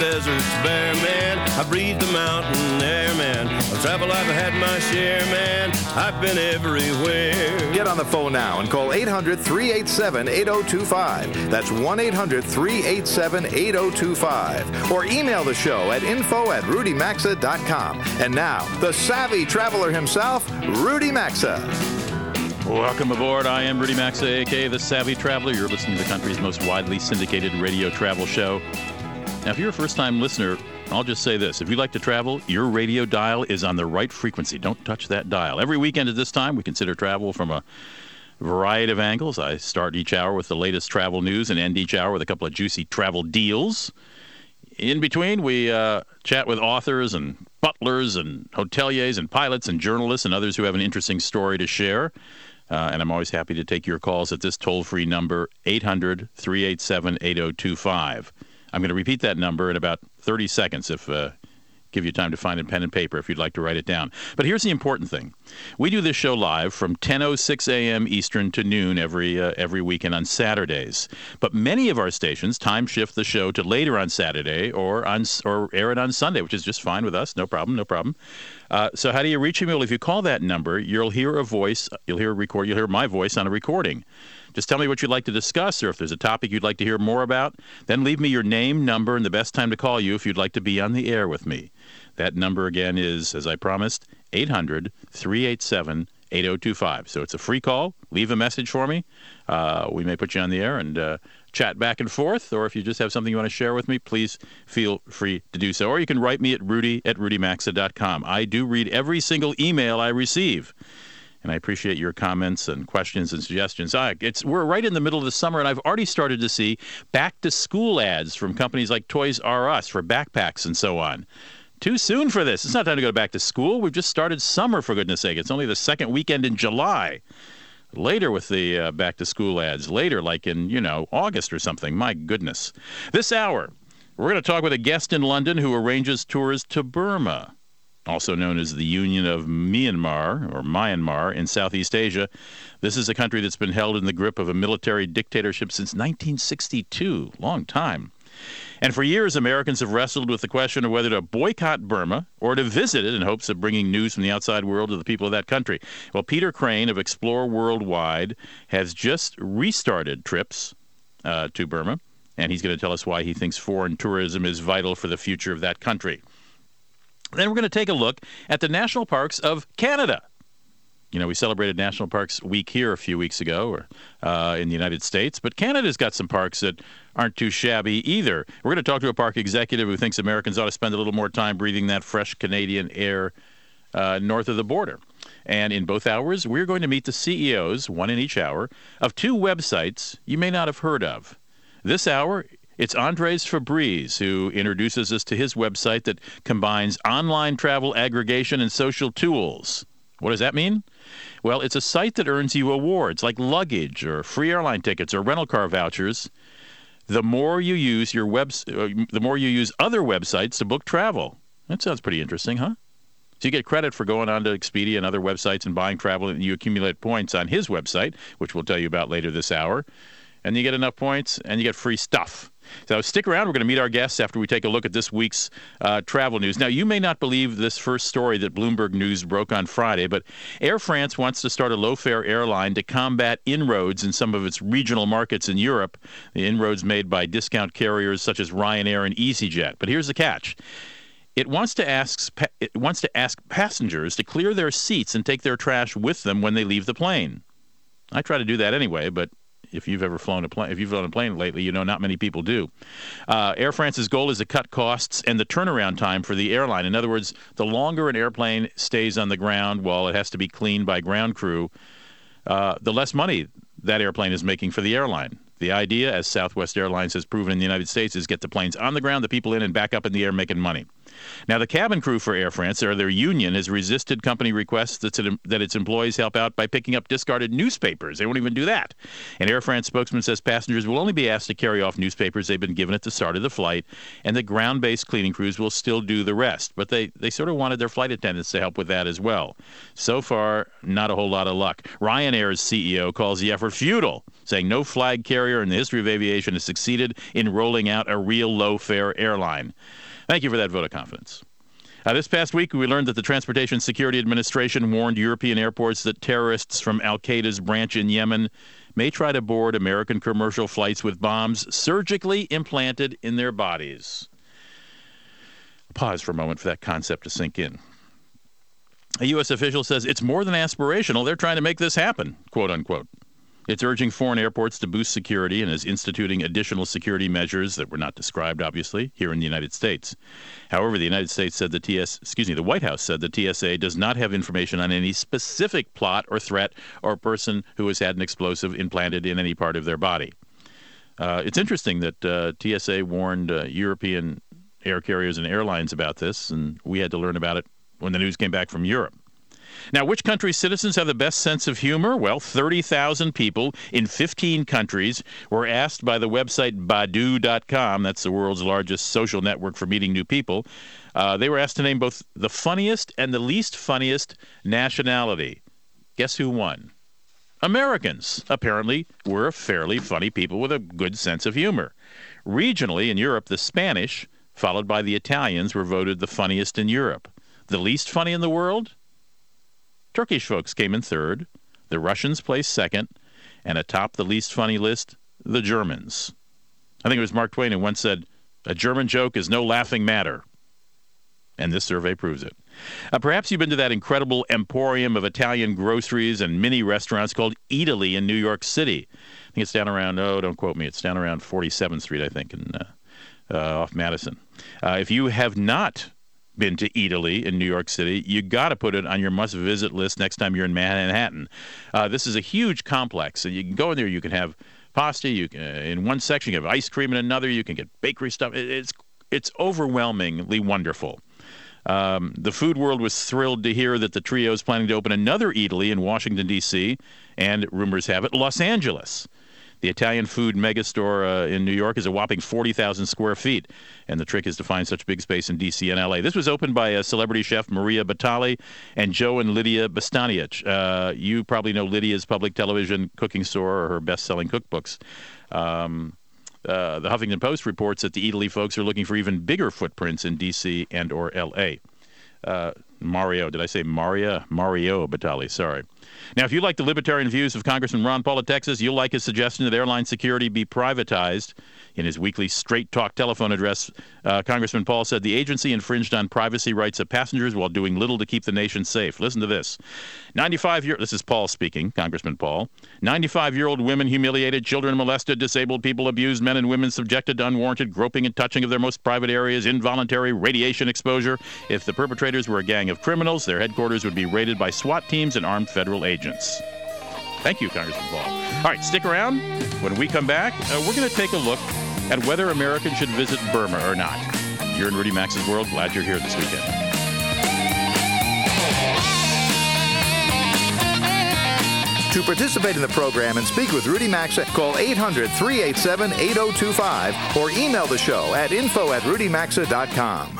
Across the deserts bare, man. I breathe the mountain air, man. Of travel, I've had my share, man. I've been everywhere. Get on the phone now and call 800 387 8025. That's 1 800 387 8025. Or email the show at info at rudymaxa.com. And now, the savvy traveler himself, Rudy Maxa. Welcome aboard. I am Rudy Maxa, aka the Savvy Traveler. You're listening to the country's most widely syndicated radio travel show. Now, if you're a first time listener, I'll just say this. If you like to travel, your radio dial is on the right frequency. Don't touch that dial. Every weekend at this time, we consider travel from a variety of angles. I start each hour with the latest travel news and end each hour with a couple of juicy travel deals. In between, we uh, chat with authors and butlers and hoteliers and pilots and journalists and others who have an interesting story to share. Uh, and I'm always happy to take your calls at this toll free number, 800 387 8025. I'm going to repeat that number in about 30 seconds if. Uh, give you time to find a pen and paper if you'd like to write it down. But here's the important thing: we do this show live from 10:06 a.m. Eastern to noon every uh, every weekend on Saturdays. But many of our stations time shift the show to later on Saturday or on or air it on Sunday, which is just fine with us. No problem. No problem. Uh, so how do you reach me? Well, if you call that number, you'll hear a voice. You'll hear a record. You'll hear my voice on a recording. Just tell me what you'd like to discuss, or if there's a topic you'd like to hear more about. Then leave me your name, number, and the best time to call you if you'd like to be on the air with me. That number again is, as I promised, 800 387 8025. So it's a free call. Leave a message for me. Uh, we may put you on the air and uh, chat back and forth. Or if you just have something you want to share with me, please feel free to do so. Or you can write me at rudy at rudymaxa.com. I do read every single email I receive. And I appreciate your comments and questions and suggestions. Uh, it's, we're right in the middle of the summer, and I've already started to see back to school ads from companies like Toys R Us for backpacks and so on. Too soon for this. It's not time to go back to school. We've just started summer, for goodness sake. It's only the second weekend in July. Later with the uh, back to school ads. Later, like in, you know, August or something. My goodness. This hour, we're going to talk with a guest in London who arranges tours to Burma, also known as the Union of Myanmar or Myanmar in Southeast Asia. This is a country that's been held in the grip of a military dictatorship since 1962. Long time. And for years, Americans have wrestled with the question of whether to boycott Burma or to visit it in hopes of bringing news from the outside world to the people of that country. Well, Peter Crane of Explore Worldwide has just restarted trips uh, to Burma, and he's going to tell us why he thinks foreign tourism is vital for the future of that country. Then we're going to take a look at the national parks of Canada you know, we celebrated National Parks Week here a few weeks ago, or uh, in the United States, but Canada's got some parks that aren't too shabby either. We're going to talk to a park executive who thinks Americans ought to spend a little more time breathing that fresh Canadian air uh, north of the border. And in both hours, we're going to meet the CEOs, one in each hour, of two websites you may not have heard of. This hour, it's Andres Fabriz who introduces us to his website that combines online travel aggregation and social tools. What does that mean? Well, it's a site that earns you awards like luggage or free airline tickets or rental car vouchers. The more you use your web, uh, the more you use other websites to book travel. That sounds pretty interesting, huh? So you get credit for going on to Expedia and other websites and buying travel, and you accumulate points on his website, which we'll tell you about later this hour. And you get enough points, and you get free stuff. So stick around. We're going to meet our guests after we take a look at this week's uh, travel news. Now, you may not believe this first story that Bloomberg News broke on Friday, but Air France wants to start a low fare airline to combat inroads in some of its regional markets in Europe, the inroads made by discount carriers such as Ryanair and EasyJet. But here's the catch. It wants to ask it wants to ask passengers to clear their seats and take their trash with them when they leave the plane. I try to do that anyway, but if you've ever flown a plane, if you've flown a plane lately, you know not many people do. Uh, Air France's goal is to cut costs and the turnaround time for the airline. In other words, the longer an airplane stays on the ground while it has to be cleaned by ground crew, uh, the less money that airplane is making for the airline. The idea, as Southwest Airlines has proven in the United States, is get the planes on the ground, the people in, and back up in the air making money. Now, the cabin crew for Air France, or their union, has resisted company requests that, its employees help out by picking up discarded newspapers. They won't even do that. An Air France spokesman says passengers will only be asked to carry off newspapers they've been given at the start of the flight, and the ground based cleaning crews will still do the rest. But they, they sort of wanted their flight attendants to help with that as well. So far, not a whole lot of luck. Ryanair's CEO calls the effort futile, saying no flag carrier in the history of aviation has succeeded in rolling out a real low fare airline. Thank you for that vote of confidence. Uh, this past week, we learned that the Transportation Security Administration warned European airports that terrorists from Al Qaeda's branch in Yemen may try to board American commercial flights with bombs surgically implanted in their bodies. Pause for a moment for that concept to sink in. A U.S. official says it's more than aspirational. They're trying to make this happen, quote unquote. It's urging foreign airports to boost security and is instituting additional security measures that were not described, obviously, here in the United States. However, the United States said the TS, excuse me, the White House said the TSA does not have information on any specific plot or threat or person who has had an explosive implanted in any part of their body. Uh, it's interesting that uh, TSA warned uh, European air carriers and airlines about this, and we had to learn about it when the news came back from Europe. Now, which country's citizens have the best sense of humor? Well, 30,000 people in 15 countries were asked by the website Badoo.com, that's the world's largest social network for meeting new people. Uh, they were asked to name both the funniest and the least funniest nationality. Guess who won? Americans, apparently, were fairly funny people with a good sense of humor. Regionally, in Europe, the Spanish, followed by the Italians, were voted the funniest in Europe. The least funny in the world? Turkish folks came in third, the Russians placed second, and atop the least funny list, the Germans. I think it was Mark Twain who once said, A German joke is no laughing matter. And this survey proves it. Uh, perhaps you've been to that incredible emporium of Italian groceries and mini restaurants called Eataly in New York City. I think it's down around, oh, don't quote me, it's down around 47th Street, I think, in, uh, uh, off Madison. Uh, if you have not been to Eataly in New York City, you got to put it on your must visit list next time you're in Manhattan. Uh, this is a huge complex, and you can go in there. You can have pasta. You can, uh, in one section, you have ice cream. In another, you can get bakery stuff. It, it's it's overwhelmingly wonderful. Um, the food world was thrilled to hear that the trio is planning to open another Eataly in Washington D.C. and rumors have it Los Angeles. The Italian food megastore uh, in New York is a whopping 40,000 square feet, and the trick is to find such big space in D.C. and L.A. This was opened by a celebrity chef Maria Batali and Joe and Lidia Bastianich. Uh, you probably know Lidia's public television cooking store or her best-selling cookbooks. Um, uh, the Huffington Post reports that the Eataly folks are looking for even bigger footprints in D.C. and or L.A. Uh, Mario, did I say Maria? Mario Batali, sorry. Now, if you like the libertarian views of Congressman Ron Paul of Texas, you'll like his suggestion that airline security be privatized. In his weekly Straight Talk telephone address, uh, Congressman Paul said the agency infringed on privacy rights of passengers while doing little to keep the nation safe. Listen to this. 95 year this is Paul speaking, Congressman Paul. 95 year old women humiliated, children molested, disabled people abused, men and women subjected to unwarranted groping and touching of their most private areas, involuntary radiation exposure. If the perpetrators were a gang of criminals, their headquarters would be raided by SWAT teams and armed federal agents. Thank you, Congressman Paul. All right, stick around. When we come back, uh, we're going to take a look at whether Americans should visit Burma or not. You're in Rudy Maxa's World. Glad you're here this weekend. To participate in the program and speak with Rudy Maxa, call 800 387 8025 or email the show at info at rudymaxa.com.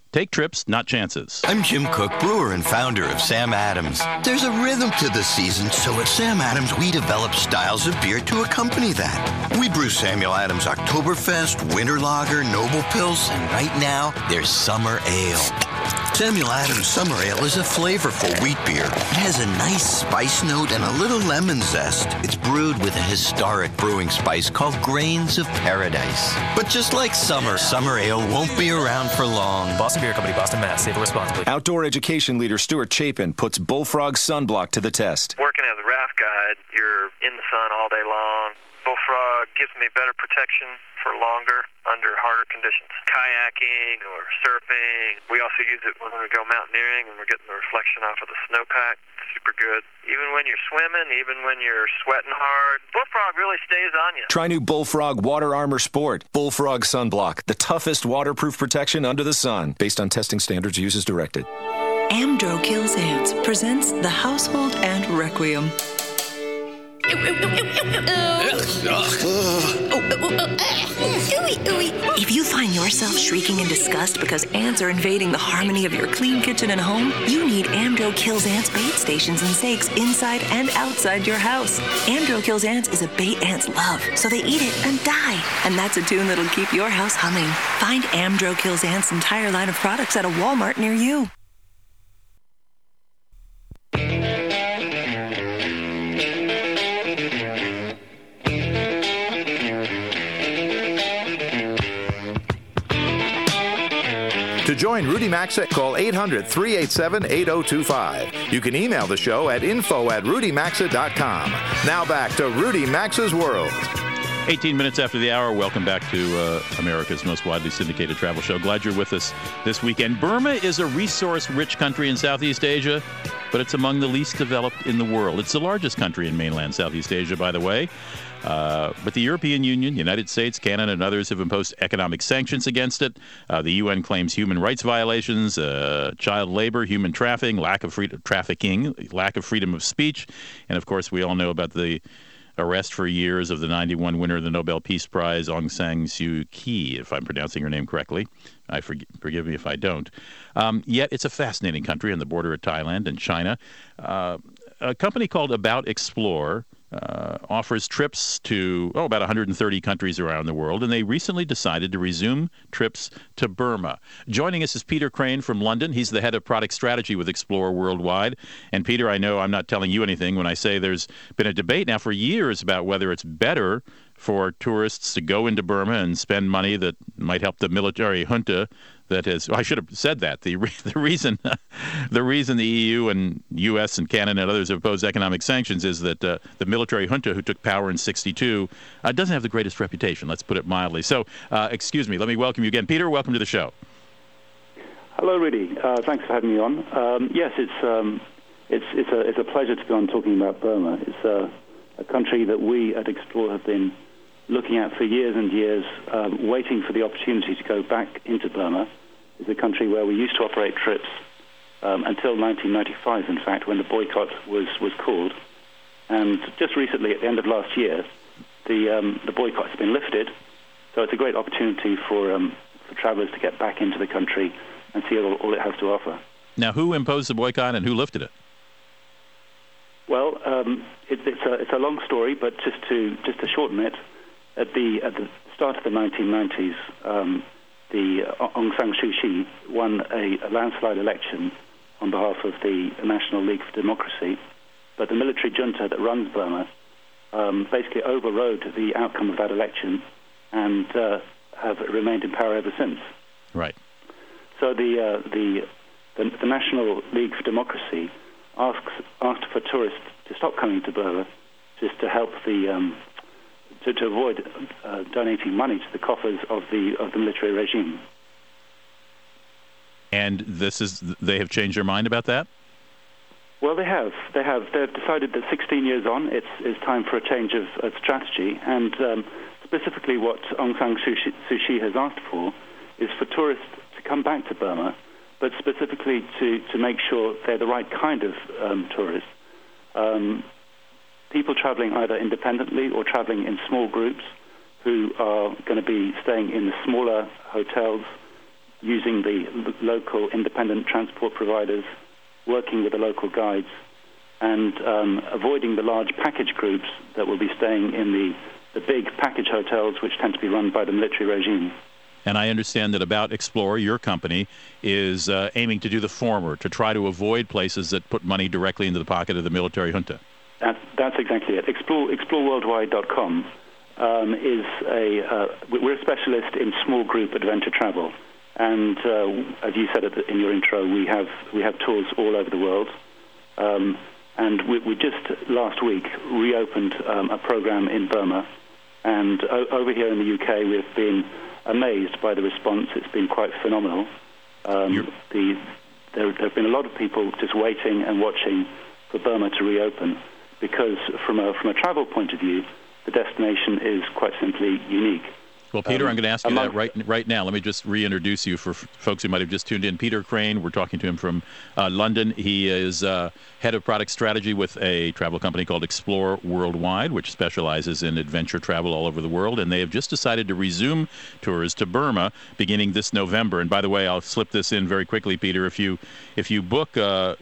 Take trips, not chances. I'm Jim Koch, brewer and founder of Sam Adams. There's a rhythm to the season, so at Sam Adams, we develop styles of beer to accompany that. We brew Samuel Adams Oktoberfest, Winter Lager, Noble Pils, and right now, there's Summer Ale. Samuel Adams Summer Ale is a flavorful wheat beer. It has a nice spice note and a little lemon zest. It's brewed with a historic brewing spice called Grains of Paradise. But just like summer, Summer Ale won't be around for long. Boston Beer Company, Boston, Mass. Save responsibly. Outdoor education leader Stuart Chapin puts Bullfrog sunblock to the test. Working as a raft guide, you're in the sun all day long. Bullfrog gives me better protection for longer under harder conditions. Kayaking or surfing. We also use it when we go mountaineering and we're getting the reflection off of the snowpack. Super good. Even when you're swimming, even when you're sweating hard, Bullfrog really stays on you. Try new Bullfrog Water Armor Sport. Bullfrog Sunblock, the toughest waterproof protection under the sun, based on testing standards used as directed. Amdro Kills Ants presents The Household Ant Requiem. If you find yourself shrieking in disgust because ants are invading the harmony of your clean kitchen and home, you need Amdro Kills Ants bait stations and stakes inside and outside your house. Amdro Kills Ants is a bait ants love, so they eat it and die. And that's a tune that'll keep your house humming. Find Amdro Kills Ants' entire line of products at a Walmart near you. To join Rudy Maxa, call 800 387 8025. You can email the show at info at rudymaxa.com. Now back to Rudy Maxa's World. 18 minutes after the hour, welcome back to uh, America's most widely syndicated travel show. Glad you're with us this weekend. Burma is a resource rich country in Southeast Asia, but it's among the least developed in the world. It's the largest country in mainland Southeast Asia, by the way. Uh, but the European Union, United States, Canada, and others have imposed economic sanctions against it. Uh, the UN claims human rights violations, uh, child labor, human trafficking, lack of freedom, trafficking, lack of freedom of speech, and of course, we all know about the arrest for years of the 91 winner of the Nobel Peace Prize, Aung San Suu Kyi, if I'm pronouncing her name correctly. I forg- forgive me if I don't. Um, yet it's a fascinating country on the border of Thailand and China. Uh, a company called About Explore uh, offers trips to oh about 130 countries around the world, and they recently decided to resume trips to Burma. Joining us is Peter Crane from London. He's the head of product strategy with Explore Worldwide. And Peter, I know I'm not telling you anything when I say there's been a debate now for years about whether it's better for tourists to go into Burma and spend money that might help the military junta that has. I should have said that. The re, the reason the reason the EU and U.S. and Canada and others have imposed economic sanctions is that uh, the military junta who took power in '62 uh, doesn't have the greatest reputation. Let's put it mildly. So, uh, excuse me. Let me welcome you again, Peter. Welcome to the show. Hello, Rudy. Uh, thanks for having me on. Um, yes, it's um, it's it's a it's a pleasure to be on talking about Burma. It's a, a country that we at Explore have been looking at for years and years, um, waiting for the opportunity to go back into Burma. It's a country where we used to operate trips um, until 1995, in fact, when the boycott was, was called. And just recently, at the end of last year, the, um, the boycott has been lifted. So it's a great opportunity for, um, for travelers to get back into the country and see all, all, it has to offer. Now, who imposed the boycott and who lifted it? Well, um, it, it's, a, it's a long story, but just to, just to shorten it, at the, at the start of the 1990s, um, the uh, Aung San Suu Kyi won a, a, landslide election on behalf of the National League for Democracy, but the military junta that runs Burma um, basically overrode the outcome of that election and uh, have remained in power ever since. Right. So the, uh, the, the, the National League for Democracy asks asked for tourists to stop coming to Burma, just to help the um, to, to avoid uh, donating money to the coffers of the of the military regime. And this is they have changed their mind about that. Well, they have. They have. They've decided that 16 years on, it's, it's time for a change of, of strategy. And um, specifically, what Aung San Suu Kyi has asked for is for tourists to come back to Burma, but specifically to, to make sure they're the right kind of um, tourists. Um, people traveling either independently or traveling in small groups who are going to be staying in the smaller hotels, using the local independent transport providers, working with the local guides, and um, avoiding the large package groups that will be staying in the, the big package hotels, which tend to be run by the military regime. And I understand that About Explore, your company, is uh, aiming to do the former, to try to avoid places that put money directly into the pocket of the military junta. That, that's exactly it. Explore, exploreworldwide.com um, is a, uh, we're a specialist in small group adventure travel. And uh, as you said the, in your intro, we have, we have tours all over the world. Um, and we, we, just last week reopened um, a program in Burma. And o- over here in the UK, we've been amazed by the response. It's been quite phenomenal. Um, the, there, there have been a lot of people just waiting and watching for Burma to reopen because, from a, from a travel point of view, the destination is quite simply unique. Well, Peter, um, I'm going to ask you that right right now. Let me just reintroduce you for f- folks who might have just tuned in. Peter Crane, we're talking to him from uh, London. He is uh, head of product strategy with a travel company called Explore Worldwide, which specializes in adventure travel all over the world. And they have just decided to resume tours to Burma beginning this November. And by the way, I'll slip this in very quickly, Peter. If you if you book uh,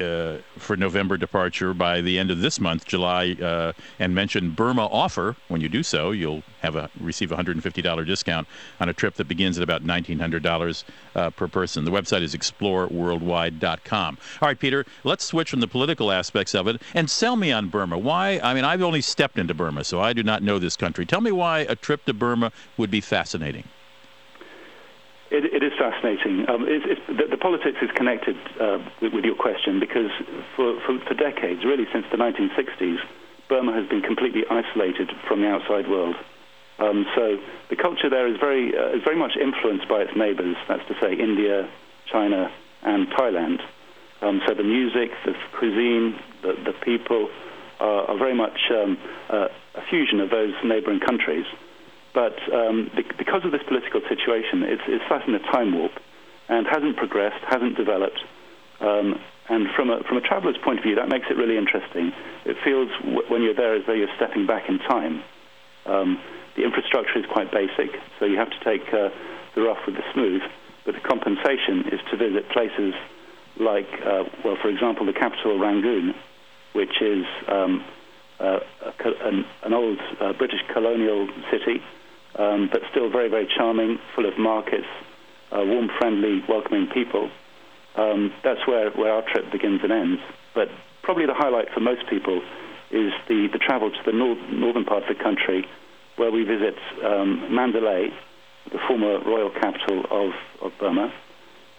uh for November departure by the end of this month, July, uh, and mention Burma offer, when you do so, you'll have a receive 150 $50 discount on a trip that begins at about $1,900 uh, per person. The website is exploreworldwide.com. All right, Peter, let's switch from the political aspects of it and sell me on Burma. Why? I mean, I've only stepped into Burma, so I do not know this country. Tell me why a trip to Burma would be fascinating. It, it is fascinating. Um, the, the, politics is connected uh, with, with, your question because for, for, for, decades, really since the 1960s, Burma has been completely isolated from the outside world. Um, so the culture there is very, uh, is very much influenced by its neighbors, that's to say India, China, and Thailand. Um, so the music, the cuisine, the, the people are, are very much um, uh, a fusion of those neighboring countries. But um, because of this political situation, it's, it's sat in a time warp and hasn't progressed, hasn't developed. Um, and from a, from a traveler's point of view, that makes it really interesting. It feels w- when you're there as though you're stepping back in time. Um, the infrastructure is quite basic, so you have to take uh, the rough with the smooth. But the compensation is to visit places like, uh, well, for example, the capital Rangoon, which is um, uh, an, an, old uh, British colonial city, um, but still very, very charming, full of markets, uh, warm, friendly, welcoming people. Um, that's where, where our trip begins and ends. But probably the highlight for most people is the, the travel to the north, northern part of the country, where we visit um, Mandalay, the former royal capital of, of Burma,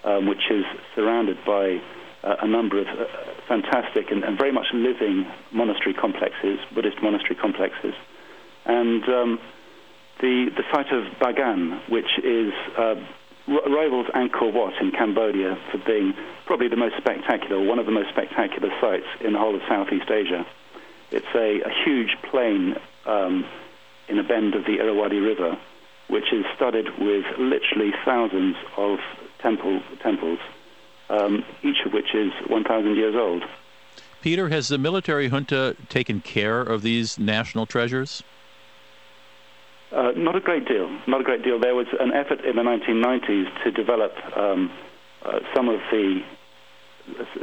um, which is surrounded by uh, a number of uh, fantastic and, and, very much living monastery complexes, Buddhist monastery complexes, and um, the the site of Bagan, which is uh, rivals Angkor Wat in Cambodia for being probably the most spectacular, one of the most spectacular sites in the whole of Southeast Asia. It's a, a huge plain um, in a bend of the Irrawaddy River, which is studded with literally thousands of temple, temples, um, each of which is 1,000 years old. Peter, has the military junta taken care of these national treasures? Uh, not a great deal. Not a great deal. There was an effort in the 1990s to develop um, uh, some of the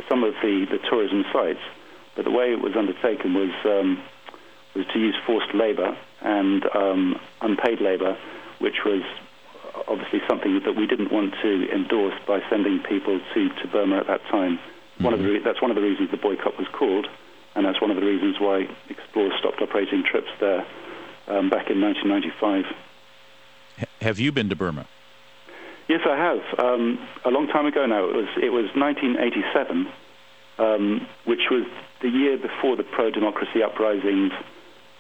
some of the, the tourism sites, but the way it was undertaken was um, was to use forced labour and um, unpaid labour, which was obviously something that we didn't want to endorse by sending people to, to Burma at that time. Mm-hmm. One of the mm-hmm. re- that's one of the reasons the boycott was called, and that's one of the reasons why Explore stopped operating trips there um, back in 1995. Have you been to Burma? Yes, I have. Um, a long time ago now. It was it was 1987, um, which was the year before the pro-democracy uprisings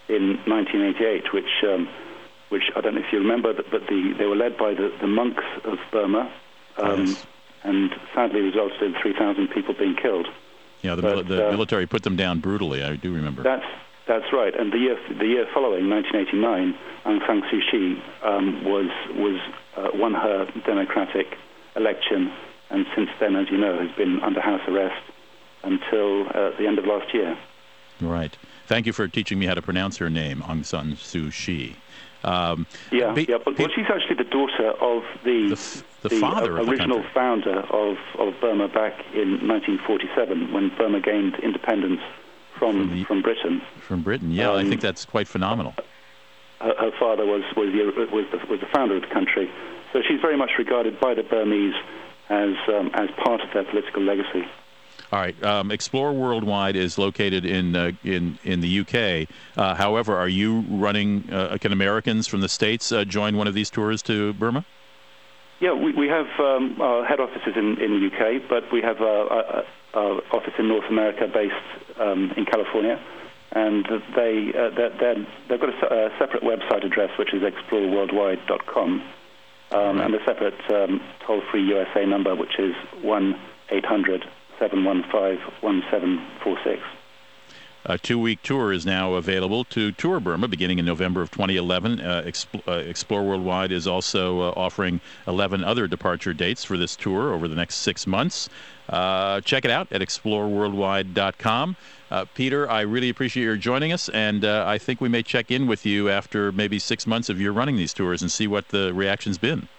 in 1988, which um, which I don't know if you remember, but the, they were led by the, the monks of Burma, um, yes. and sadly resulted in 3,000 people being killed. Yeah, the, but, the uh, military put them down brutally. I do remember. That's that's right. And the year the year following, 1989, Aung San Suu Kyi um, was was uh, won her democratic election, and since then, as you know, has been under house arrest until uh, the end of last year. Right. Thank you for teaching me how to pronounce her name, Aung San Suu Kyi. Um, yeah, be, yeah, but well, she's actually the daughter of the the, the, the father original the founder of, of Burma back in 1947 when Burma gained independence from from, from Britain. From Britain, yeah, um, I think um, that's quite phenomenal. Her, her, father was was the, was the was the founder of the country, So she's very much regarded by the Burmese as um, as part of their political legacy. All right. Um, Explore Worldwide is located in uh, in in the UK. Uh, however, are you running? Uh, can Americans from the states uh, join one of these tours to Burma? Yeah, we, we have um, head offices in, in the UK, but we have a, a, a office in North America based um, in California, and they uh, they're, they've got a, a, separate website address which is exploreworldwide.com, um, and a separate um, toll-free USA number which is one eight hundred 715 1746. A two week tour is now available to Tour Burma beginning in November of 2011. Uh, Expl- uh, Explore Worldwide is also uh, offering 11 other departure dates for this tour over the next six months. Uh, check it out at exploreworldwide.com. Uh, Peter, I really appreciate your joining us, and uh, I think we may check in with you after maybe six months of your running these tours and see what the reaction's been.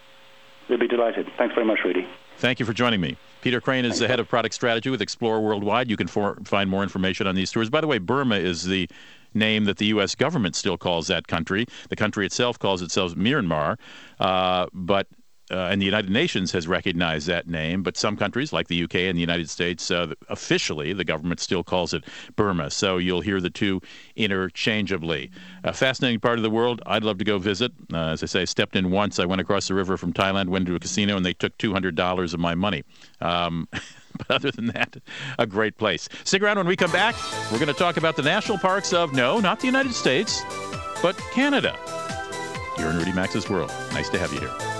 We'll be delighted. Thanks very much, Rudy. Thank you for joining me. Peter Crane is the head of product strategy with Explore Worldwide. You can for, find more information on these tours. By the way, Burma is the name that the U.S. government still calls that country. The country itself calls itself Myanmar, uh, but uh, and the United Nations has recognized that name, but some countries, like the UK and the United States, uh, officially the government still calls it Burma. So you'll hear the two interchangeably. A fascinating part of the world. I'd love to go visit. Uh, as I say, I stepped in once. I went across the river from Thailand, went to a casino, and they took $200 of my money. Um, but other than that, a great place. Stick around when we come back. We're going to talk about the national parks of, no, not the United States, but Canada. You're in Rudy Maxa's World. Nice to have you here.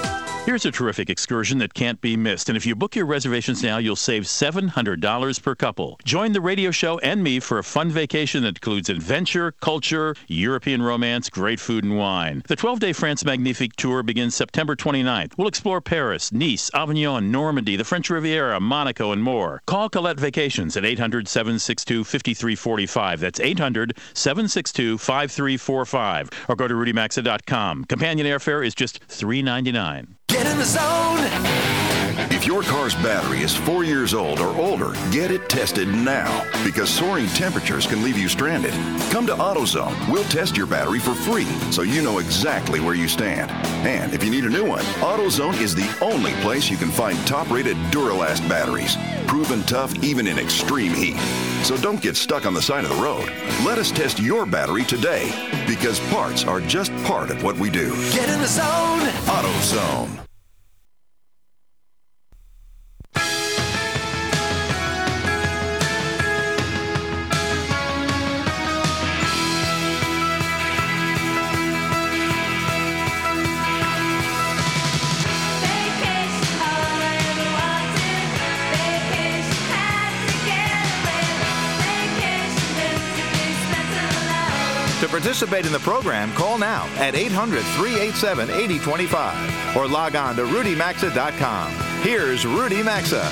Here's a terrific excursion that can't be missed, and if you book your reservations now, you'll save $700 per couple. Join the radio show and me for a fun vacation that includes adventure, culture, European romance, great food, and wine. The 12 day France Magnifique tour begins September 29th. We'll explore Paris, Nice, Avignon, Normandy, the French Riviera, Monaco, and more. Call Collette Vacations at 800 762 5345. That's 800 762 5345. Or go to rudymaxa.com. Companion airfare is just $3.99. Get in the zone. If your car's battery is four years old or older, get it tested now because soaring temperatures can leave you stranded. Come to AutoZone. We'll test your battery for free so you know exactly where you stand. And if you need a new one, AutoZone is the only place you can find top rated Duralast batteries, proven tough even in extreme heat. So don't get stuck on the side of the road. Let us test your battery today because parts are just part of what we do. Get in the zone. AutoZone. Participate in the program, call now at 800 387 8025 or log on to rudymaxa.com. Here's Rudy Maxa.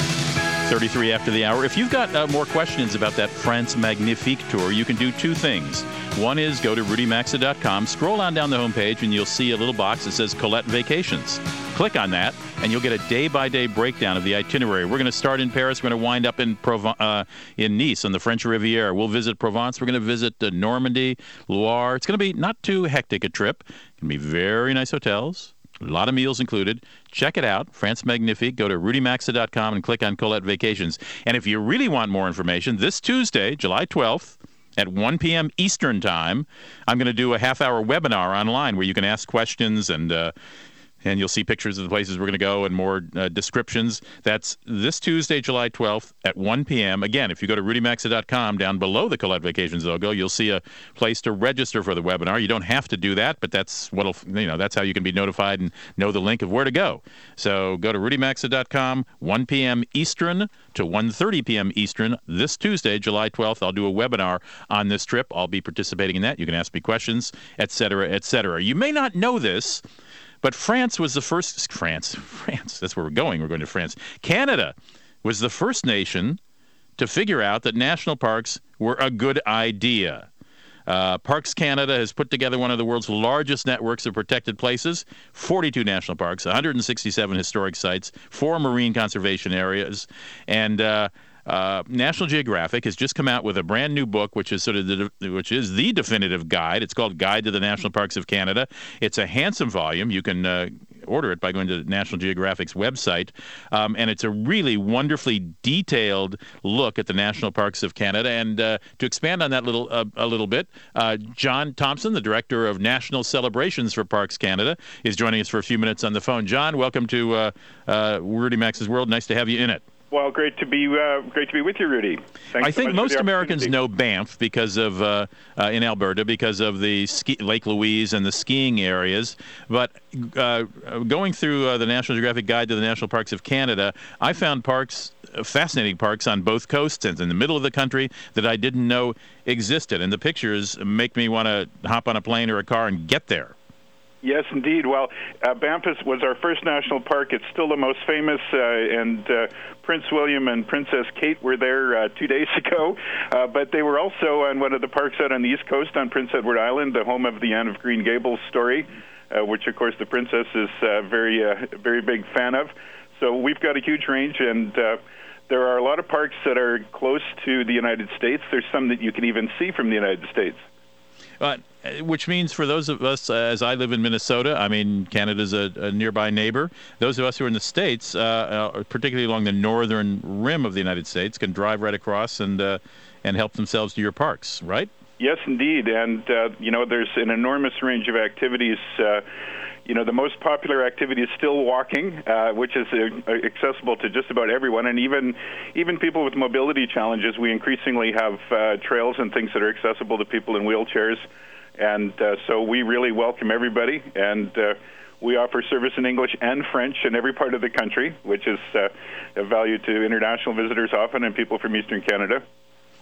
33 after the hour. If you've got uh, more questions about that France Magnifique tour, you can do two things. One is go to rudymaxa.com, scroll on down the homepage, and you'll see a little box that says Collette Vacations. Click on that, and you'll get a day-by-day breakdown of the itinerary. We're going to start in Paris. We're going to wind up in Provo- uh, in Nice on the French Riviera. We'll visit Provence. We're going to visit uh, Normandy, Loire. It's going to be not too hectic a trip. It's going to be very nice hotels. A lot of meals included. Check it out, France Magnifique. Go to rudymaxa.com and click on Collette Vacations. And if you really want more information, this Tuesday, July 12th, at 1 p.m. Eastern Time, I'm going to do a half hour webinar online where you can ask questions and uh, and you'll see pictures of the places we're going to go and more uh, descriptions. That's this Tuesday, July 12th at 1 p.m. Again, if you go to rudymaxa.com, down below the Collette Vacations logo, you'll see a place to register for the webinar. You don't have to do that, but that's what'll you know that's how you can be notified and know the link of where to go. So go to rudymaxa.com, 1 p.m. Eastern to 1:30 p.m. Eastern this Tuesday, July 12th. I'll do a webinar on this trip. I'll be participating in that. You can ask me questions, etc., etc. You may not know this. But France was the first. France, France. That's where we're going. We're going to France. Canada was the first nation to figure out that national parks were a good idea. Uh, Parks Canada has put together one of the world's largest networks of protected places 42 national parks, 167 historic sites, four marine conservation areas, and uh, uh, National Geographic has just come out with a brand new book, which is sort of the, which is the definitive guide. It's called Guide to the National Parks of Canada. It's a handsome volume. You can uh, order it by going to National Geographic's website, um, and it's a really wonderfully detailed look at the national parks of Canada. And uh, to expand on that little uh, a little bit, uh, John Thompson, the director of national celebrations for Parks Canada, is joining us for a few minutes on the phone. John, welcome to Rudy Maxa's World. Nice to have you in it. Well, great to be uh, great to be with you, Rudy. Thanks I so think most Americans know Banff because of uh, uh, in Alberta because of the ski, Lake Louise and the skiing areas. But uh, going through uh, the National Geographic Guide to the National Parks of Canada, I found parks, uh, fascinating parks on both coasts and in the middle of the country that I didn't know existed. And the pictures make me want to hop on a plane or a car and get there. Yes, indeed. Well, uh, Banff was our first national park. It's still the most famous, uh, and uh, Prince William and Princess Kate were there uh, two days ago. Uh, but they were also on one of the parks out on the East Coast on Prince Edward Island, the home of the Anne of Green Gables story, uh, which, of course, the princess is uh, very, very big fan of. So we've got a huge range, and there are a lot of parks that are close to the United States. There's some that you can even see from the United States. Uh, which means for those of us, uh, as I live in Minnesota, I mean, Canada's a, a nearby neighbor. Those of us who are in the States, uh, uh, particularly along the northern rim of the United States, can drive right across and, uh, and help themselves to your parks, right? Yes, indeed. And, uh, you know, there's an enormous range of activities you know, the most popular activity is still walking, uh, which is uh, accessible to just about everyone, and even even people with mobility challenges. We increasingly have uh, trails and things that are accessible to people in wheelchairs, and uh, so we really welcome everybody. And uh, we offer service in English and French in every part of the country, which is uh, of value to international visitors often and people from Eastern Canada.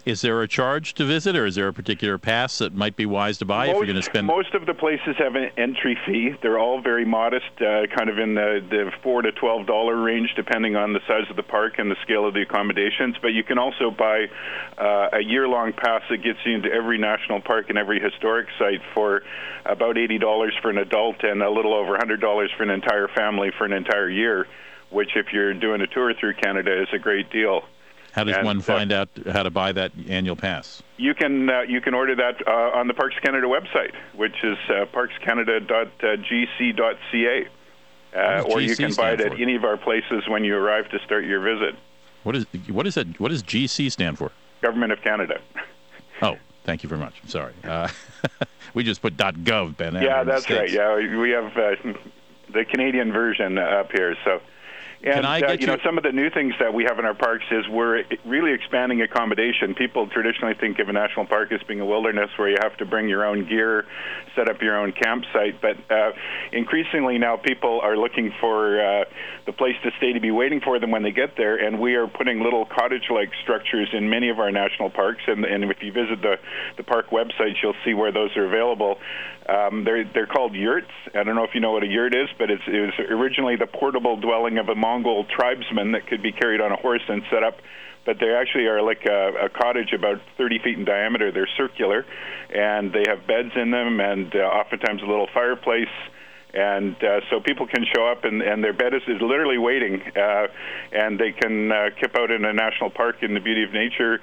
Is there a charge to visit, or is there a particular pass that might be wise to buy most, if you're going to spend? Most of the places have an entry fee. They're all very modest, uh, kind of in the, the four to twelve dollar range, depending on the size of the park and the scale of the accommodations. But you can also buy uh, a year-long pass that gets you into every national park and every historic site for about eighty dollars for an adult and a little over hundred dollars for an entire family for an entire year. Which, if you're doing a tour through Canada, is a great deal. How does and, one uh, find uh, out how to buy that annual pass? You can uh, you can order that uh, on the Parks Canada website, which is uh, parkscanada.gc.ca, uh, or you can buy it at any of our places when you arrive to start your visit. What is what is that? What does GC stand for? Government of Canada. Oh, thank you very much. I'm sorry. Uh, we just put .gov, Ben. Yeah, that's right. Yeah, we have the Canadian version up here, so. And uh, you, you know, some of the new things that we have in our parks is we're really expanding accommodation. People traditionally think of a national park as being a wilderness where you have to bring your own gear, set up your own campsite. But uh, increasingly now, people are looking for uh, the place to stay to be waiting for them when they get there. And we are putting little cottage-like structures in many of our national parks. And, and if you visit the the park website, you'll see where those are available. Um, they're they're called yurts. I don't know if you know what a yurt is, but it's, it was originally the portable dwelling of a Mongol tribesman that could be carried on a horse and set up. But they actually are like a, a cottage about 30 feet in diameter. They're circular, and they have beds in them, and uh, oftentimes a little fireplace and uh, so people can show up and, and their bed is, is literally waiting uh, and they can uh, camp out in a national park in the beauty of nature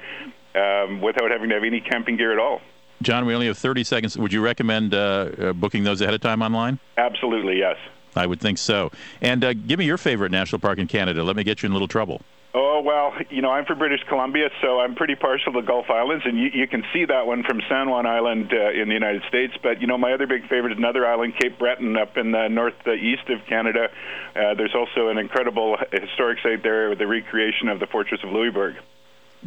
um, without having to have any camping gear at all John, we only have 30 seconds. Would you recommend uh, uh, booking those ahead of time online? Absolutely, yes. I would think so. And uh, give me your favorite national park in Canada. Let me get you in a little trouble. Oh, well, you know, I'm from British Columbia, so I'm pretty partial to the Gulf Islands, and you, you can see that one from San Juan Island uh, in the United States. But, you know, my other big favorite is another island, Cape Breton, up in the northeast of Canada. Uh, there's also an incredible historic site there with the recreation of the Fortress of Louisbourg.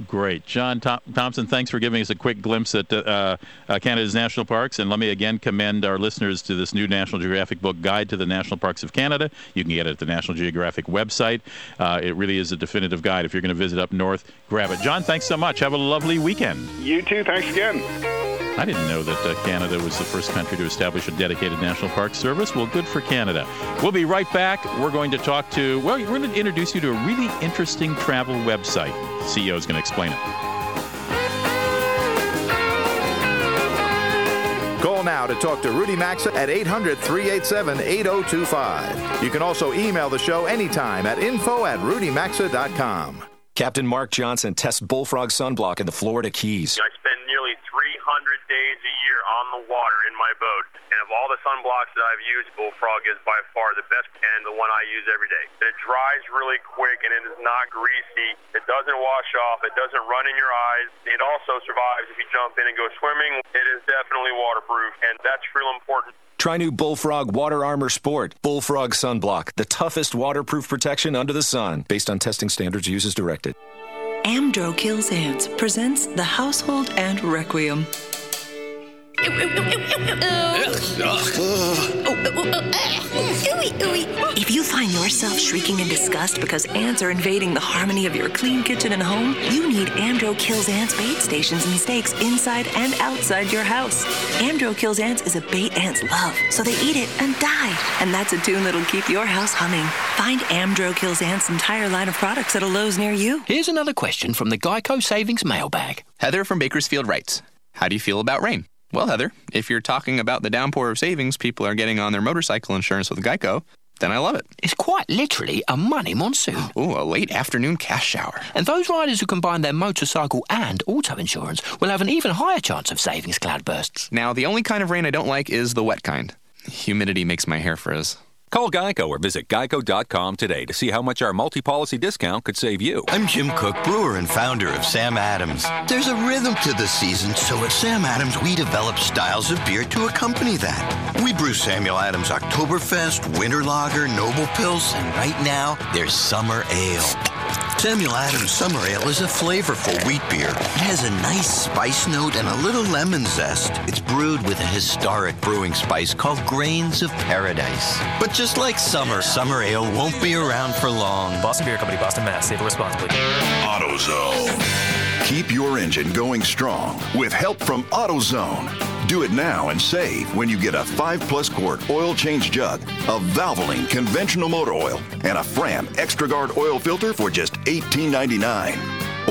Great. John Thompson, thanks for giving us a quick glimpse at uh, uh, Canada's national parks. And let me again commend our listeners to this new National Geographic book, Guide to the National Parks of Canada. You can get it at the National Geographic website. Uh, it really is a definitive guide. If you're going to visit up north, grab it. John, thanks so much. Have a lovely weekend. You too. Thanks again. I didn't know that uh, Canada was the first country to establish a dedicated national park service. Well, good for Canada. We'll be right back. We're going to talk to, well, we're going to introduce you to a really interesting travel website. The CEO is going to explain it. Call now to talk to Rudy Maxa at 800 387 8025. You can also email the show anytime at info at rudymaxa.com. Captain Mark Johnson tests Bullfrog sunblock in the Florida Keys. I spend nearly 300 days a year on the water in my boat. And of all the sunblocks that I've used, Bullfrog is by far the best and the one I use every day. It dries really quick and it is not greasy. It doesn't wash off. It doesn't run in your eyes. It also survives if you jump in and go swimming. It is definitely waterproof, and that's real important. Try new Bullfrog Water Armor Sport. Bullfrog Sunblock, the toughest waterproof protection under the sun, based on testing standards used as directed. Amdro Kills Ants presents The Household Ant Requiem. If you find yourself shrieking in disgust because ants are invading the harmony of your clean kitchen and home, you need Amdro Kills Ants bait stations and stakes inside and outside your house. Amdro Kills Ants is a bait ants love, so they eat it and die. And that's a tune that'll keep your house humming. Find Amdro Kills Ants' entire line of products at a Lowe's near you. Here's another question from the Geico Savings Mailbag. Heather from Bakersfield writes How do you feel about rain? Well, Heather, if you're talking about the downpour of savings people are getting on their motorcycle insurance with Geico, then I love it. It's quite literally a money monsoon. Ooh, a late afternoon cash shower. And those riders who combine their motorcycle and auto insurance will have an even higher chance of savings cloudbursts. Now, the only kind of rain I don't like is the wet kind. Humidity makes my hair frizz. Call Geico or visit geico.com today to see how much our multi policy discount could save you. I'm Jim Koch, brewer and founder of Sam Adams. There's a rhythm to the season, so at Sam Adams, we develop styles of beer to accompany that. We brew Samuel Adams Oktoberfest, Winter Lager, Noble Pils, and right now, there's Summer Ale. Samuel Adams Summer Ale is a flavorful wheat beer. It has a nice spice note and a little lemon zest. It's brewed with a historic brewing spice called Grains of Paradise. But just like summer, Summer Ale won't be around for long. Boston Beer Company, Boston, Mass. Save responsibly. AutoZone. Keep your engine going strong with help from AutoZone. Do it now and save when you get a 5 plus quart oil change jug, a Valvoline conventional motor oil, and a Fram Extra Guard oil filter for just $18.99.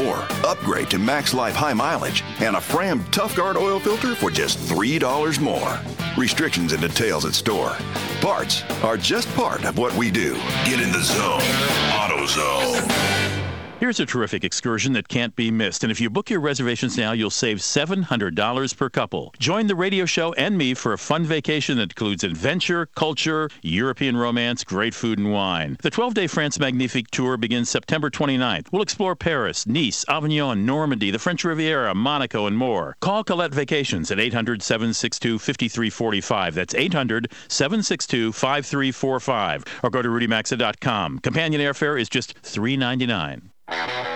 Or upgrade to Max Life High Mileage and a Fram Tough Guard oil filter for just $3 more. Restrictions and details at store. Parts are just part of what we do. Get in the zone. AutoZone. Here's a terrific excursion that can't be missed. And if you book your reservations now, you'll save $700 per couple. Join the radio show and me for a fun vacation that includes adventure, culture, European romance, great food, and wine. The 12 day France Magnifique tour begins September 29th. We'll explore Paris, Nice, Avignon, Normandy, the French Riviera, Monaco, and more. Call Collette Vacations at 800 762 5345. That's 800 762 5345. Or go to rudymaxa.com. Companion airfare is just $3.99 you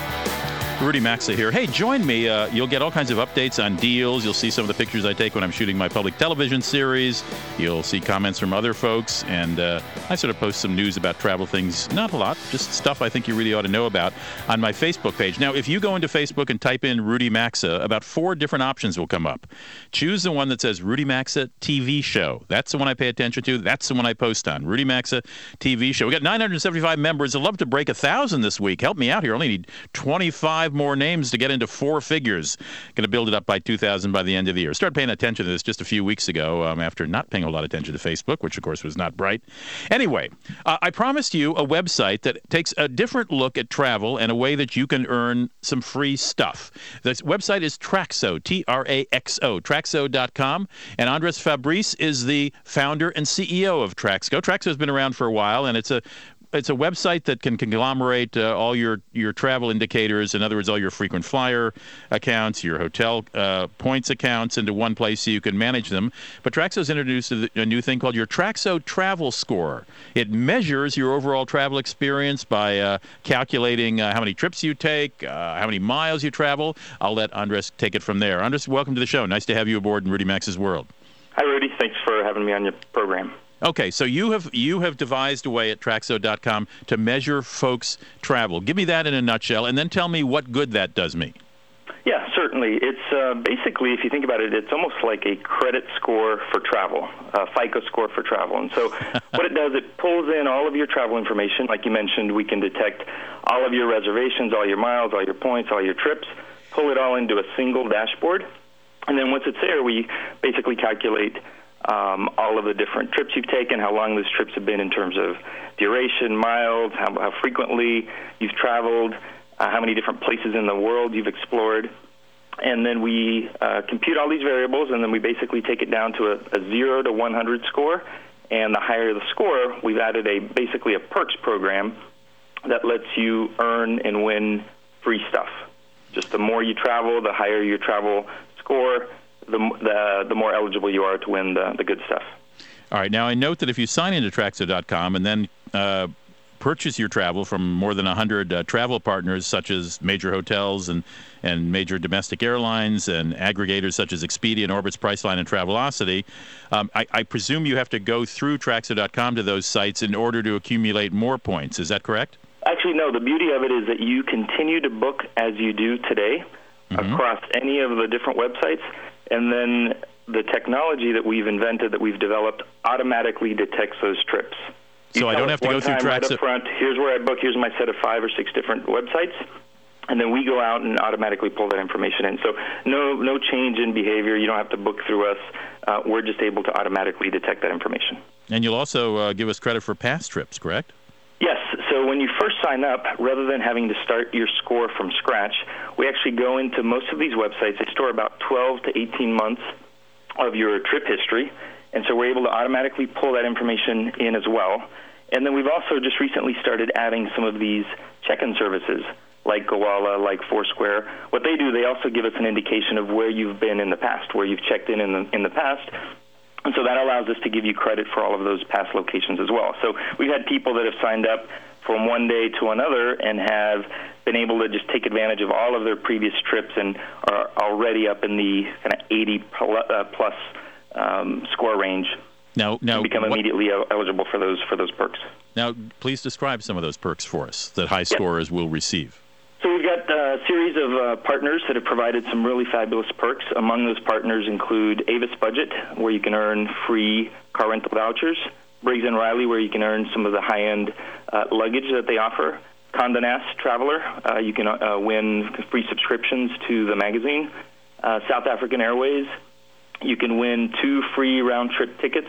Rudy Maxa here. Hey, join me. Uh, you'll get all kinds of updates on deals. You'll see some of the pictures I take when I'm shooting my public television series. You'll see comments from other folks, and uh, I sort of post some news about travel things. Not a lot, just stuff I think you really ought to know about on my Facebook page. Now, if you go into Facebook and type in Rudy Maxa, about four different options will come up. Choose the one that says Rudy Maxa TV Show. That's the one I pay attention to. That's the one I post on. Rudy Maxa TV Show. We got 975 members. I'd love to break a thousand this week. Help me out here. I only need 25 five more names to get into four figures. Going to build it up by 2,000 by the end of the year. Started paying attention to this just a few weeks ago um, after not paying a lot of attention to Facebook, which of course was not bright. Anyway, uh, I promised you a website that takes a different look at travel and a way that you can earn some free stuff. The website is Traxo, T R A X O, Traxo.com. And Andres Fabris is the founder and CEO of Traxo. Traxo has been around for a while, and it's a it's a website that can conglomerate uh, all your your travel indicators. In other words, all your frequent flyer accounts, your hotel uh, points accounts into one place, so you can manage them. But Traxo's introduced a, a new thing called your Traxo Travel Score. It measures your overall travel experience by uh, calculating uh, how many trips you take, uh, how many miles you travel. I'll let Andres take it from there. Andres, welcome to the show. Nice to have you aboard in Rudy Maxa's world. Hi, Rudy. Thanks for having me on your program. Okay, so you have you have devised a way at Traxo.com to measure folks' travel. Give me that in a nutshell, and then tell me what good that does me. Yeah, certainly. It's uh, basically, if you think about it, it's almost like a credit score for travel, a FICO score for travel. And so, what it does, it pulls in all of your travel information. Like you mentioned, we can detect all of your reservations, all your miles, all your points, all your trips, pull it all into a single dashboard. And then once it's there, we basically calculate um, all of the different trips you've taken, how long those trips have been in terms of duration, miles, how, how frequently you've traveled, uh, how many different places in the world you've explored. And then we uh, compute all these variables, and then we basically take it down to a, a 0 to 100 score. And the higher the score, we've added a basically a perks program that lets you earn and win free stuff. Just the more you travel, the higher your travel score, the, the, the more eligible you are to win the, the good stuff. All right. Now, I note that if you sign into Traxo.com and then uh, purchase your travel from more than 100 uh, travel partners, such as major hotels and, and major domestic airlines and aggregators such as Expedia and Orbitz, Priceline, and Travelocity, um, I, I, presume you have to go through Traxo.com to those sites in order to accumulate more points. Is that correct? Actually, no. The beauty of it is that you continue to book as you do today mm-hmm. across any of the different websites and then the technology that we've invented, that we've developed, automatically detects those trips. You so I don't have to go through tracks. Right up front, here's where I book. Here's my set of five or six different websites, and then we go out and automatically pull that information in. So no no change in behavior. You don't have to book through us. Uh, we're just able to automatically detect that information. And you'll also uh, give us credit for past trips, correct? Yes. So when you first sign up, rather than having to start your score from scratch, we actually go into most of these websites. They store about 12 to 18 months of your trip history, and so we're able to automatically pull that information in as well. And then we've also just recently started adding some of these check-in services like Gowalla, like Foursquare. What they do, they also give us an indication of where you've been in the past, where you've checked in in the, in the past, and so that allows us to give you credit for all of those past locations as well. So we've had people that have signed up from one day to another and have been able to just take advantage of all of their previous trips and are already up in the kind of 80 uh, plus um, score range. Now, now become what, immediately eligible for those for those perks. Now, please describe some of those perks for us that high scorers yep. will receive. So we've got a series of uh, partners that have provided some really fabulous perks. Among those partners include Avis Budget, where you can earn free car rental vouchers. Briggs and Riley, where you can earn some of the high-end uh, luggage that they offer. Condé Nast Traveler, uh, you can uh, win free subscriptions to the magazine. Uh, South African Airways, you can win two free round-trip tickets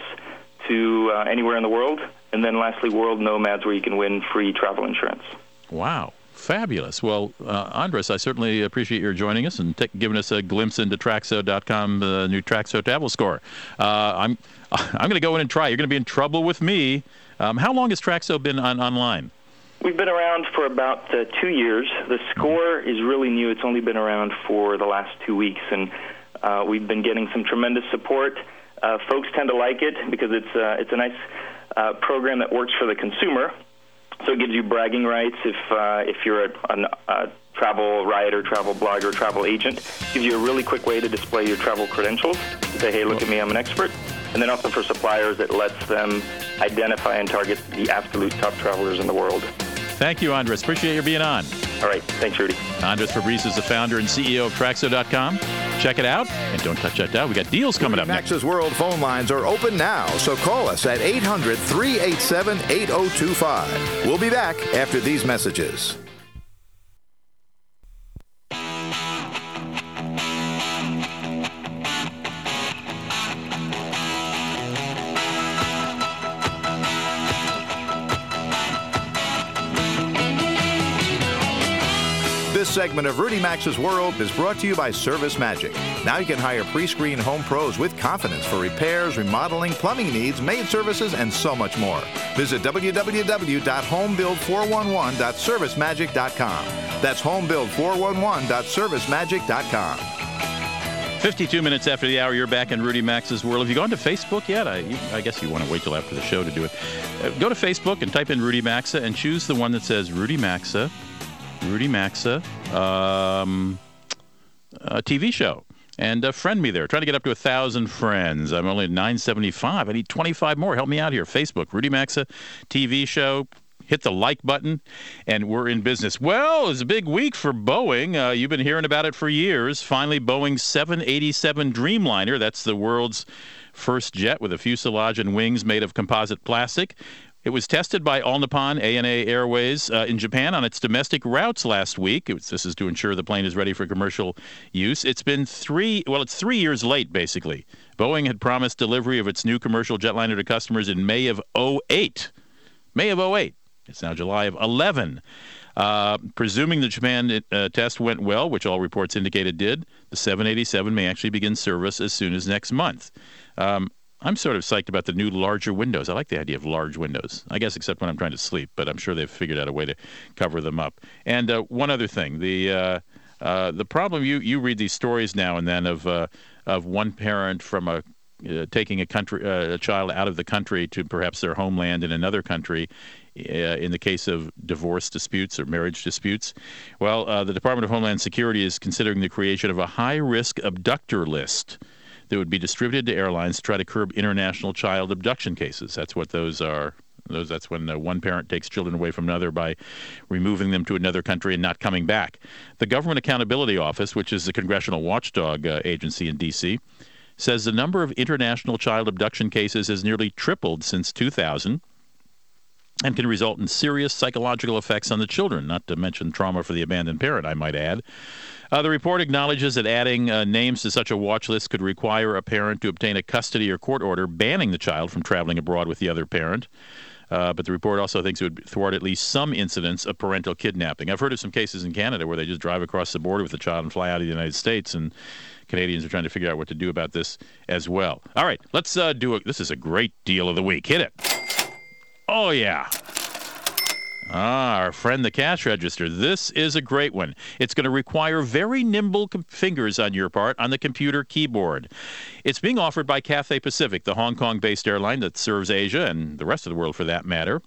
to uh, anywhere in the world. And then lastly, World Nomads, where you can win free travel insurance. Wow. Fabulous. Well, uh, Andres, I certainly appreciate your joining us and t- giving us a glimpse into Traxo.com, the new Traxo Travel Score. Uh, I'm I'm going to go in and try. You're going to be in trouble with me. Um, how long has Traxo been on, online? We've been around for about uh, two years. The score is really new. It's only been around for the last two weeks, and uh, we've been getting some tremendous support. Uh, folks tend to like it because it's uh, it's a nice uh, program that works for the consumer so it gives you bragging rights if uh, if you're a, a, a travel writer, travel blogger, travel agent. It gives you a really quick way to display your travel credentials. Say, hey, look at me, I'm an expert. And then also for suppliers, it lets them identify and target the absolute top travelers in the world. Thank you, Andres. Appreciate you being on. All right. Thanks, Rudy. Andres Fabris is the founder and CEO of Traxo.com. Check it out. And don't touch that dial. We got deals coming up next. World phone lines are open now, so call us at 800 387 8025. We'll be back after these messages. Segment of Rudy Maxa's World is brought to you by Service Magic. Now you can hire pre-screened home pros with confidence for repairs, remodeling, plumbing needs, maid services, and so much more. Visit www.homebuild411.servicemagic.com. That's homebuild411.servicemagic.com. 52 minutes after the hour, you're back in Rudy Maxa's World. Have you gone to Facebook yet? I, I guess you want to wait till after the show to do it. Uh, go to Facebook and type in Rudy Maxa and choose the one that says Rudy Maxa, Rudy Maxa um, TV show. And uh, friend me there. Trying to get up to a thousand friends. I'm only at 975. I need 25 more. Help me out here. Facebook, Rudy Maxa TV show hit the like button, and we're in business. Well, it's a big week for Boeing. Uh, you've been hearing about it for years. Finally, Boeing 787 Dreamliner, that's the world's first jet with a fuselage and wings made of composite plastic. It was tested by All Nippon ANA Airways uh, in Japan on its domestic routes last week. Was, this is to ensure the plane is ready for commercial use. It's been three, well, it's three years late, basically. Boeing had promised delivery of its new commercial jetliner to customers in May of 08. May of 08. It's now July of 11. Uh, presuming the Japan uh, test went well, which all reports indicate it did, the 787 may actually begin service as soon as next month. Um, I'm sort of psyched about the new larger windows. I like the idea of large windows. I guess except when I'm trying to sleep, but I'm sure they've figured out a way to cover them up. And uh, one other thing, the uh, uh, the problem you you read these stories now and then of uh, of one parent from a uh, taking a country uh, a child out of the country to perhaps their homeland in another country in the case of divorce disputes or marriage disputes? Well, the Department of Homeland Security is considering the creation of a high risk abductor list that would be distributed to airlines to try to curb international child abduction cases. That's what those are. Those, that's when uh, one parent takes children away from another by removing them to another country and not coming back. The Government Accountability Office, which is the congressional watchdog uh, agency in D.C., says the number of international child abduction cases has nearly tripled since 2000 and can result in serious psychological effects on the children, not to mention trauma for the abandoned parent, I might add. Uh, the report acknowledges that adding uh, names to such a watch list could require a parent to obtain a custody or court order banning the child from traveling abroad with the other parent. Uh, but the report also thinks it would thwart at least some incidents of parental kidnapping. I've heard of some cases in Canada where they just drive across the border with the child and fly out of the United States, and Canadians are trying to figure out what to do about this as well. All right, let's uh, do it. This is a great deal of the week. Hit it. Oh, yeah. Ah, our friend the cash register. This is a great one. It's going to require very nimble com- fingers on your part on the computer keyboard. It's being offered by Cathay Pacific, the Hong Kong based airline that serves Asia and the rest of the world for that matter.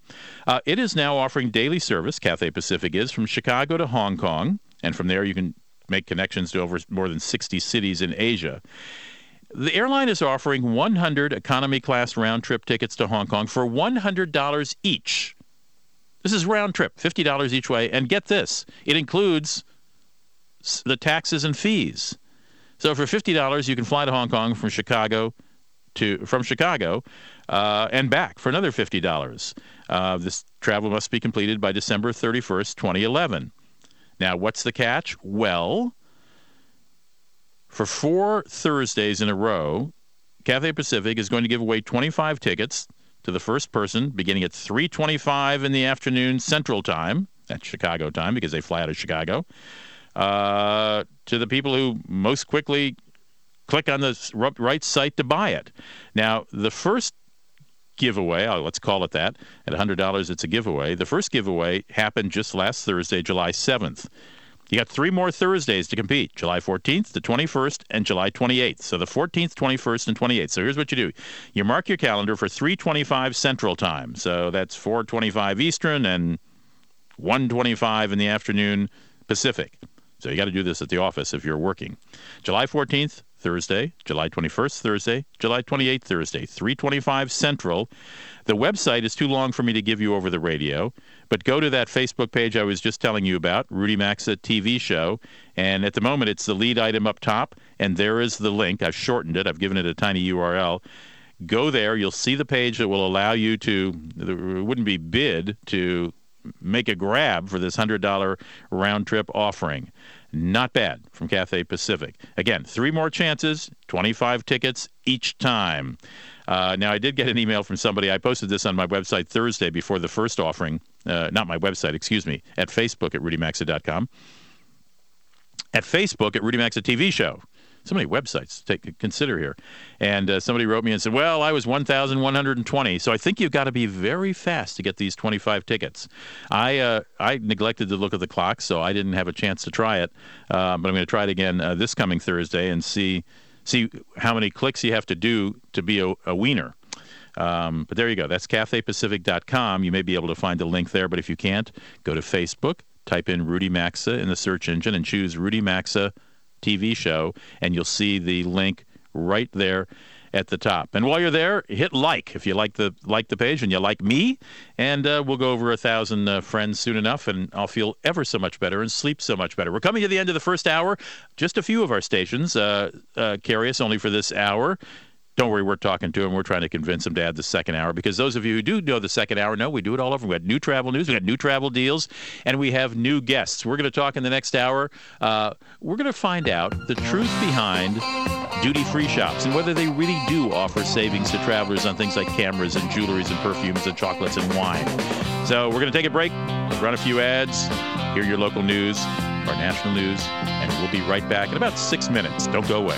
Uh, it is now offering daily service, Cathay Pacific is, from Chicago to Hong Kong. And from there, you can make connections to over more than 60 cities in Asia. The airline is offering 100 economy class round trip tickets to Hong Kong for $100 each. This is round trip, $50 each way. And get this it includes the taxes and fees. So for $50, you can fly to Hong Kong from Chicago to from Chicago uh, and back for another $50. Uh, this travel must be completed by December 31st, 2011. Now, what's the catch? Well, for four Thursdays in a row, Cathay Pacific is going to give away 25 tickets to the first person beginning at 3:25 in the afternoon Central Time. That's Chicago time because they fly out of Chicago. Uh, to the people who most quickly click on the right site to buy it. Now, the first giveaway, oh, let's call it that, at $100 it's a giveaway. The first giveaway happened just last Thursday, July 7th. You got three more Thursdays to compete July 14th, the 21st, and July 28th. So the 14th, 21st, and 28th. So here's what you do you mark your calendar for 325 Central Time. So that's 425 Eastern and 125 in the afternoon Pacific. So you got to do this at the office if you're working. July 14th, Thursday, July 21st, Thursday, July 28th, Thursday, 325 Central. The website is too long for me to give you over the radio. But go to that Facebook page I was just telling you about, Rudy Maxa TV show, and at the moment it's the lead item up top, and there is the link. I've shortened it. I've given it a tiny URL. Go there. You'll see the page that will allow you to. It wouldn't be bid to make a grab for this hundred dollar round trip offering. Not bad from Cathay Pacific. Again, three more chances, 25 tickets each time. Uh, now, I did get an email from somebody. I posted this on my website Thursday before the first offering. Uh, not my website, excuse me, at Facebook at rudymaxa.com. at Facebook at Rudy Maxa TV Show so many websites to take, consider here. And uh, somebody wrote me and said, "Well, I was 1,120, so I think you've got to be very fast to get these 25 tickets." I uh, I neglected to look at the clock, so I didn't have a chance to try it. Uh, but I'm going to try it again uh, this coming Thursday and see see how many clicks you have to do to be a, a wiener. Um, but there you go. That's CathayPacific.com. You may be able to find a link there, but if you can't, go to Facebook, type in Rudy Maxa in the search engine, and choose Rudy Maxa TV show, and you'll see the link right there at the top. And while you're there, hit like if you like the like the page and you like me, and uh, we'll go over a thousand uh, friends soon enough, and I'll feel ever so much better and sleep so much better. We're coming to the end of the first hour. Just a few of our stations uh, uh carry us only for this hour. Don't worry, we're talking to him. We're trying to convince him to add the second hour because those of you who do know the second hour know we do it all over. We got new travel news, we got new travel deals, and we have new guests. We're going to talk in the next hour. Uh, we're going to find out the truth behind duty free shops and whether they really do offer savings to travelers on things like cameras and jewelries and perfumes and chocolates and wine. So we're going to take a break, run a few ads, hear your local news, our national news, and we'll be right back in about six minutes. Don't go away.